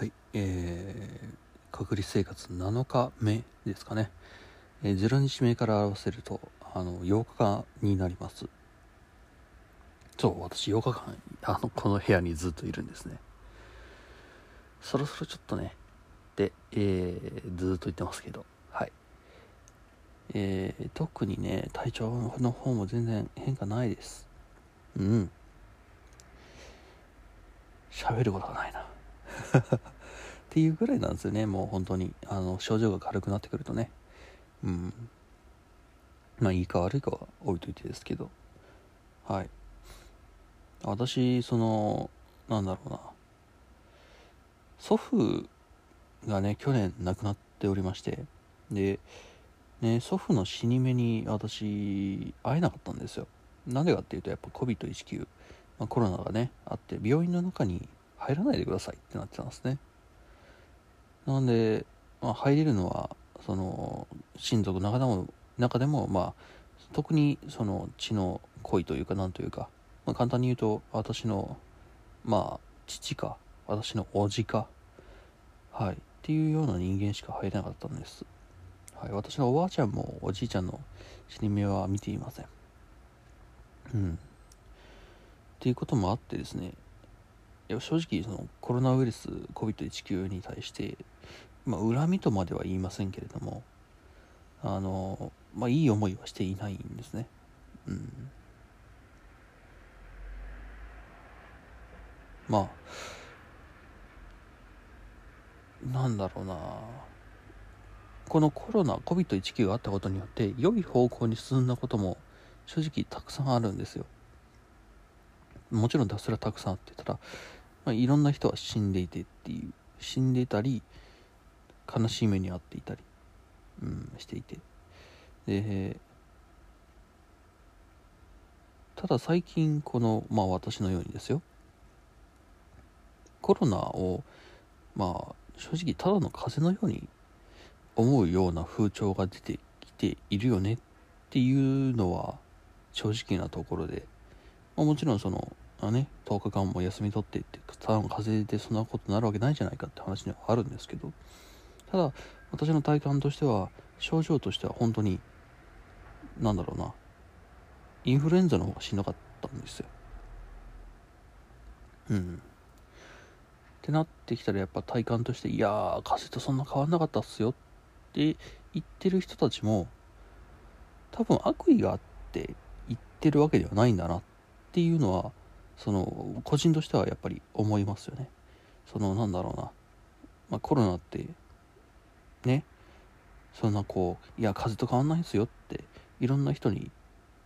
はい、えー、隔離生活7日目ですかね、えー、0日目から合わせるとあの8日間になります。そう私8日間あのこの部屋にずっといるんですね。そろそろちょっとね。で、えー、ずっと言ってますけど。はい。えー、特にね体調の方も全然変化ないです。うん。喋ることがないな。っていうぐらいなんですよね。もう本当に。あの症状が軽くなってくるとね。うん。まあいいか悪いかは置いといてですけど。はい。私そのなんだろうな。祖父がね去年亡くなっておりまして。でね祖父の死に目に私会えなかったんですよ。なんでかっていうとやっぱ COVID-19 まあ、コロナがねあって病院の中に入らないでくださいってなってたんですね。なんで、まあ、入れるのはその親族の中でも中でもまあ特にその血の恋というかなんというか、まあ、簡単に言うと私のまあ父か私の叔父かはいっていうような人間しか入れなかったんです、はい、私のおばあちゃんもおじいちゃんの死に目は見ていません。うん。っていうこともあってですねいや正直そのコロナウイルス COVID-19 に対して、まあ、恨みとまでは言いませんけれどもあのまあいい思いはしていないんですね。うん。まあなんだろうな。このコロナ COVID-19 があったことによって良い方向に進んだことも正直たくさんあるんですよ。もちろんそれはたくさんあってたら、まあ、いろんな人は死んでいてっていう。死んでたり悲しい目に遭っていたり、うん、していて。でただ最近このまあ私のようにですよ。コロナをまあ正直ただの風邪のように思うような風潮が出てきているよねっていうのは正直なところで、まあ、もちろんそのあね、10日間も休み取ってって、ただの風邪でそんなことになるわけないじゃないかって話にはあるんですけど、ただ、私の体感としては、症状としては本当に、なんだろうな、インフルエンザの方がしんどかったんですよ。うん。ってなってきたらやっぱ体感として、いやー、風邪とそんな変わんなかったっすよって言ってる人たちも、多分悪意があって言ってるわけではないんだなっていうのは、その個人としてはやっぱり思いますよね。そのなんだろうな、まあ、コロナってねそんなこういや風と変わんないですよっていろんな人に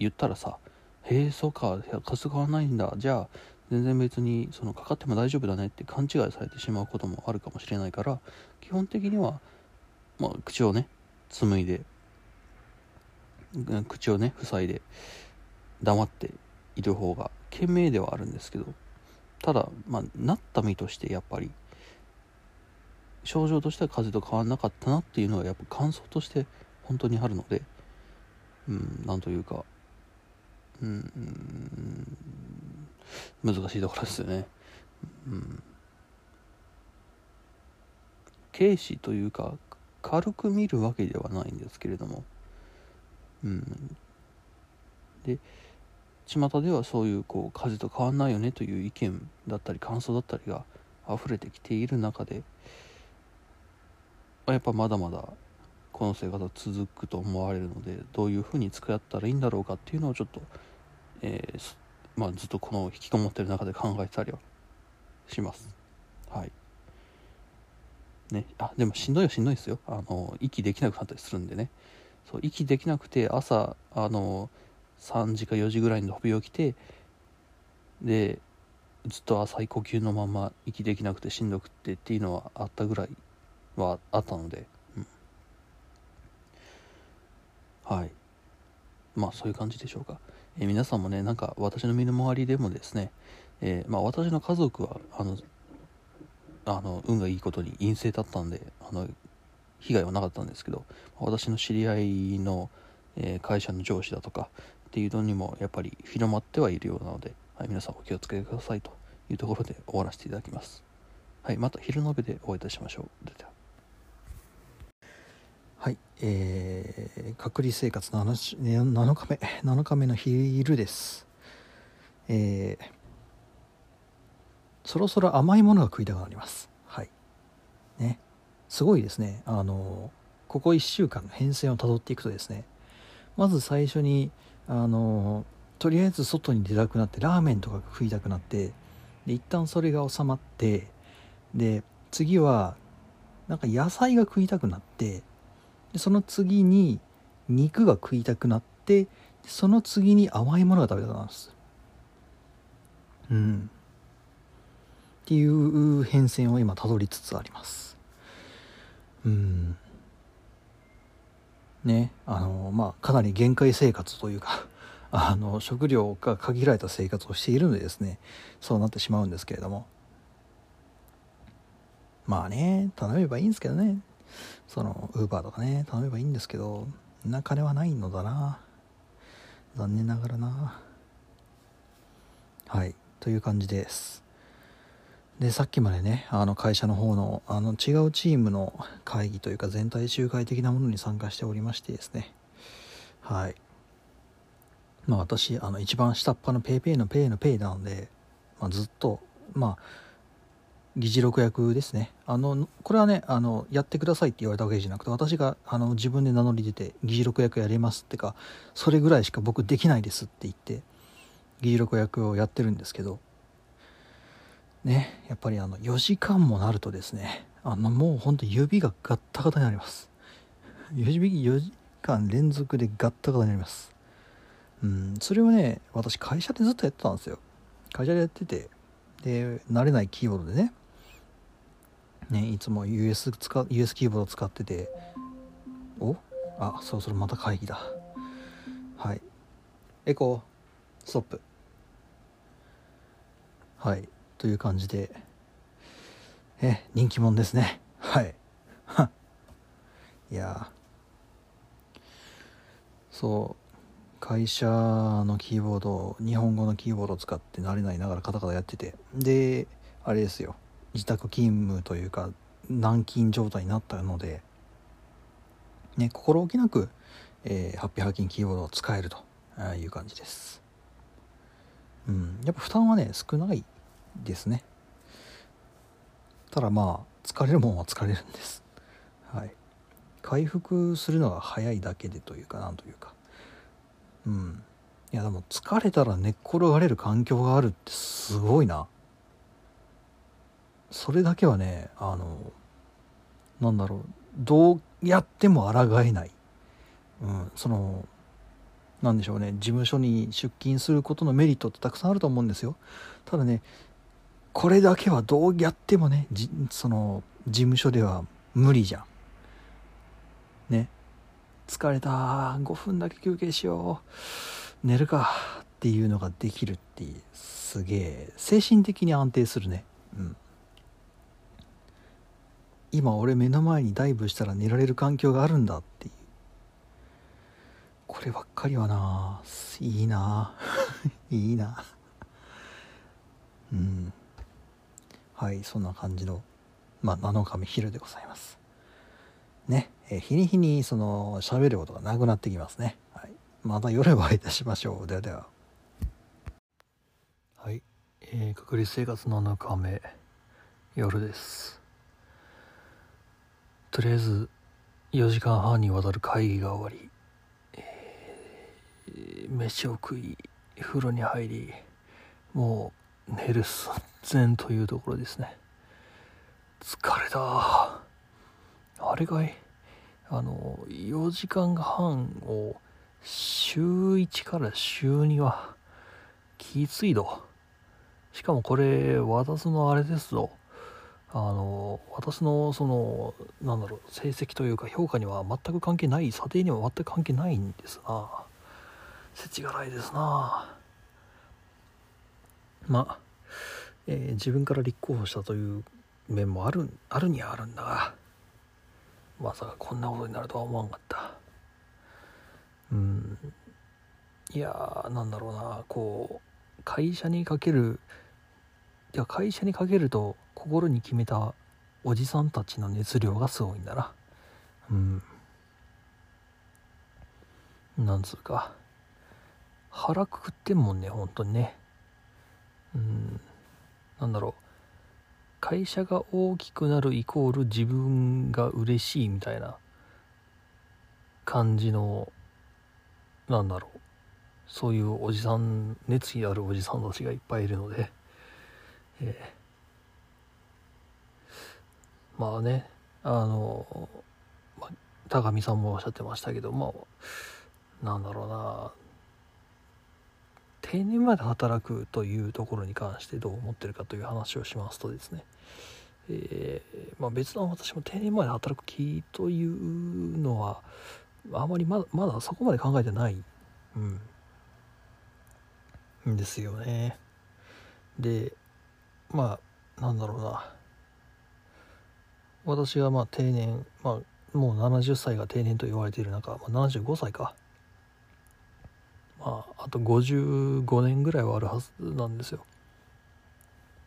言ったらさへえそうか風邪変わんないんだ。じゃあ全然別にそのかかっても大丈夫だねって勘違いされてしまうこともあるかもしれないから基本的には、まあ、口をね紡いで口をね塞いで黙っている方が賢明ではあるんですけどただまあなった身としてやっぱり症状としては風邪と変わんなかったなっていうのはやっぱ感想として本当にあるのでうんなんというかうん難しいところですよね。うん。軽視というか軽く見るわけではないんですけれどもうん。で巷ではそういうこう風と変わんないよねという意見だったり感想だったりが溢れてきている中でやっぱまだまだこの生活は続くと思われるのでどういうふうに付き合ったらいいんだろうかっていうのをちょっと、えー、まあ、ずっとこの引きこもってる中で考えたりはします。はい。ね。あでもしんどいはしんどいですよ。あの息できなくなったりするんでね。そう息できなくて朝あの3時か4時ぐらいに飛び起きてでずっと浅い呼吸のまま息できなくてしんどくってっていうのはあったぐらいはあったので、うん、はい。まあそういう感じでしょうか、えー、皆さんもねなんか私の身の回りでもですね、えー、まあ、私の家族はあのあの運がいいことに陰性だったんであの被害はなかったんですけど私の知り合いの、えー、会社の上司だとかっていうのにもやっぱり広まってはいるようなので、はい、皆さんお気をつけくださいというところで終わらせていただきます。はいまた昼の部でお会いいたしましょう。では。はいえー、隔離生活 7, 7日目7日目の昼です。えー、そろそろ甘いものが食いたくなります。はい。ね。すごいですね。あのここ1週間の変遷をたどっていくとですねまず最初にあのとりあえず外に出たくなってラーメンとか食いたくなってで一旦それが収まってで次はなんか野菜が食いたくなってでその次に肉が食いたくなってその次に甘いものが食べたくなるんです。うん。っていう変遷を今たどりつつあります。うん。ねあのまあかなり限界生活というか あの食料が限られた生活をしているのでですねそうなってしまうんですけれども。まあね頼めばいいんですけどね。そのウーバーとかね頼めばいいんですけどな金はないのだな。残念ながらな。はいという感じです。でさっきまでねあの会社の方のあの違うチームの会議というか全体集会的なものに参加しておりましてですね。はい。まあ私あの一番下っ端の PayPay の Pay の Pay なので、まあ、ずっとまあ議事録役ですね。あのこれはねあのやってくださいって言われたわけじゃなくて私があの自分で名乗り出て議事録役やりますってかそれぐらいしか僕できないですって言って議事録役をやってるんですけどねやっぱりあの4時間もなるとですねあのもうほんと指がガッタガタになります。指4時間連続でガッタガタになります。うんそれをね私会社でずっとやってたんですよ。会社でやっててで慣れないキーボードでねね、いつも US, 使 US キーボード使ってておあそろそろまた会議だ。はい。エコーストップ。はい。という感じでえ人気者ですね。はい。いや。そう。会社のキーボード日本語のキーボードを使って慣れないながらカタカタやってて。であれですよ。自宅勤務というか軟禁状態になったので、ね、心置きなく、えー、ハッピーハッキンキーボードを使えるという感じです。うん、やっぱ負担はね少ないですね。ただまあ疲れるもんは疲れるんです。はい。回復するのが早いだけでというかなんというか。うん。いやでも疲れたら寝っ転がれる環境があるってすごいな。それだけはねあのなんだろうどうやっても抗えない、うん、そのなんでしょうね事務所に出勤することのメリットってたくさんあると思うんですよただねこれだけはどうやってもねその事務所では無理じゃん。ね。疲れた。5分だけ休憩しよう。寝るか。っていうのができるってすげえ。精神的に安定するね。うん。今俺目の前にダイブしたら寝られる環境があるんだっていう。こればっかりはな。いいな。いいな。うん。はいそんな感じのまあ7日目昼でございます。ねえ日に日にその喋ることがなくなってきますね、はい、また夜お会いいたしましょう。ではでは。はい、えー、隔離生活7日目夜です。とりあえず4時間半にわたる会議が終わり、えー、飯を食い風呂に入りもう寝る寸前というところですね。疲れた。あれがいあの4時間半を週1から週2はきついどしかもこれ私のあれですぞ。あの私のそのなんだろう成績というか評価には全く関係ない査定には全く関係ないんですな。世知辛いですな。まあ、えー、自分から立候補したという面もあるあるにはあるんだがまさかこんなことになるとは思わんかった。うん。いやーなんだろうな。こう会社にかけるいや会社にかけると心に決めたおじさんたちの熱量がすごいんだな。うん。なんつうか。腹くくってんもんね本当にね。うん。なんだろう。会社が大きくなるイコール自分が嬉しいみたいな感じのなんだろう。そういうおじさん熱意あるおじさんたちがいっぱいいるので、えー、まあね。あの、まあ、高見さんもおっしゃってましたけどまあなんだろうな。定年まで働くというところに関してどう思ってるかという話をしますとですね、えー、まあ、別の私も定年まで働く気というのはあまりまだまだそこまで考えてない、うん、ですよね。でまあなんだろうな。私がまあ定年まあもう70歳が定年と言われている中、まあ、75歳か。まああと55年ぐらいはあるはずなんですよ。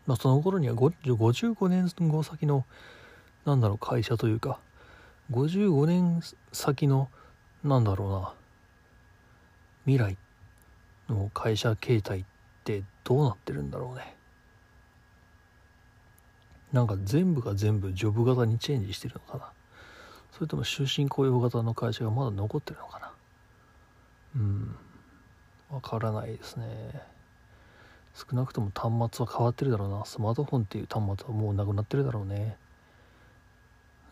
まあその頃には55年後先のなんだろう会社というか55年先のなんだろうな未来の会社形態ってどうなってるんだろうね。なんか全部が全部ジョブ型にチェンジしてるのかな。それとも終身雇用型の会社がまだ残ってるのかな。うん。わからないですね。少なくとも端末は変わってるだろうな。スマートフォンっていう端末はもうなくなってるだろうね。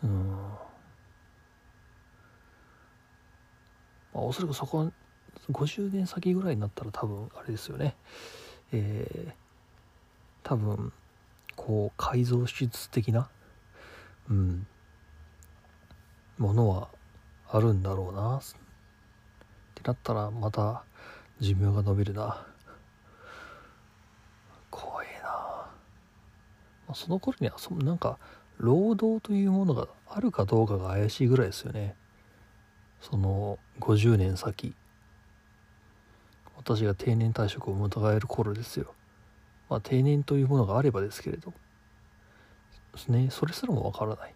うん。まあ、おそらくそこ50年先ぐらいになったら多分あれですよね。えー、多分こう改造手術的なうん。ものはあるんだろうな。ってなったらまた寿命が延びるな。怖いな、まあ、その頃にはそなんか労働というものがあるかどうかが怪しいぐらいですよね。その50年先。私が定年退職を迎える頃ですよ。まあ定年というものがあればですけれど。ですねそれすらもわからない。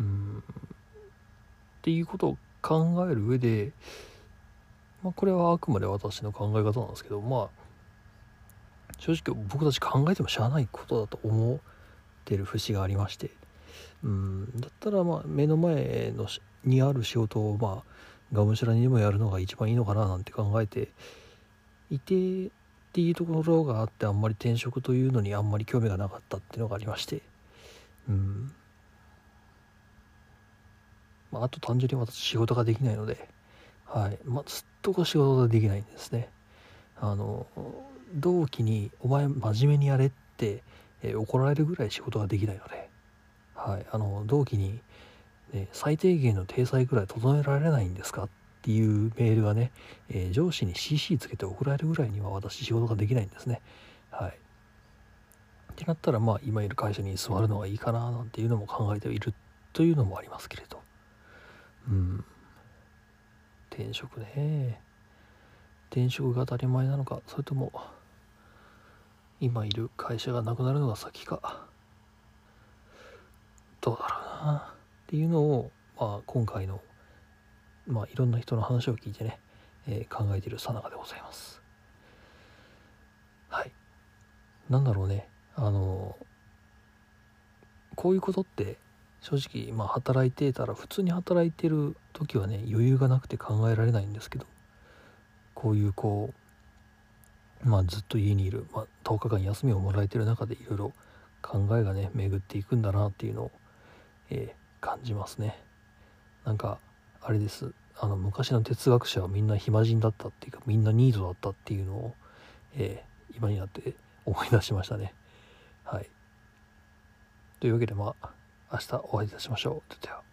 うん。っていうことを考える上でまあこれはあくまで私の考え方なんですけどまあ正直僕たち考えてもしゃあないことだと思ってる節がありましてうんだったらまあ目の前のにある仕事をまあがむしゃらにでもやるのが一番いいのかななんて考えていてっていうところがあってあんまり転職というのにあんまり興味がなかったっていうのがありましてうん。まあ、あと単純に私仕事ができないのではいまあ、ずっとこう仕事ができないんですねあの同期に「お前真面目にやれ」って、えー、怒られるぐらい仕事ができないので、はい、あの同期にね、最低限の体裁ぐらい整えられないんですかっていうメールがね、えー、上司に CC つけて送られるぐらいには私仕事ができないんですね。はい。ってなったらまあ今いる会社に座るのがいいかななんていうのも考えているというのもありますけれど。うん。転職ね。転職が当たり前なのか、それとも今いる会社がなくなるのが先か。どうだろうな。っていうのを、まあ、今回の、まあ、いろんな人の話を聞いてね、えー、考えているさなかでございます。はい。なんだろうね、あのこういうことって正直、まあ、働いてたら普通に働いてる時はね余裕がなくて考えられないんですけどこういうこうまあずっと家にいる、まあ、10日間休みをもらえてる中でいろいろ考えがね巡っていくんだなっていうのを、えー、感じますね。なんかあれです。あの昔の哲学者はみんな暇人だったっていうかみんなニードだったっていうのを、えー、今になって思い出しましたね。はい。というわけでまあ明日お会いいたしましょう。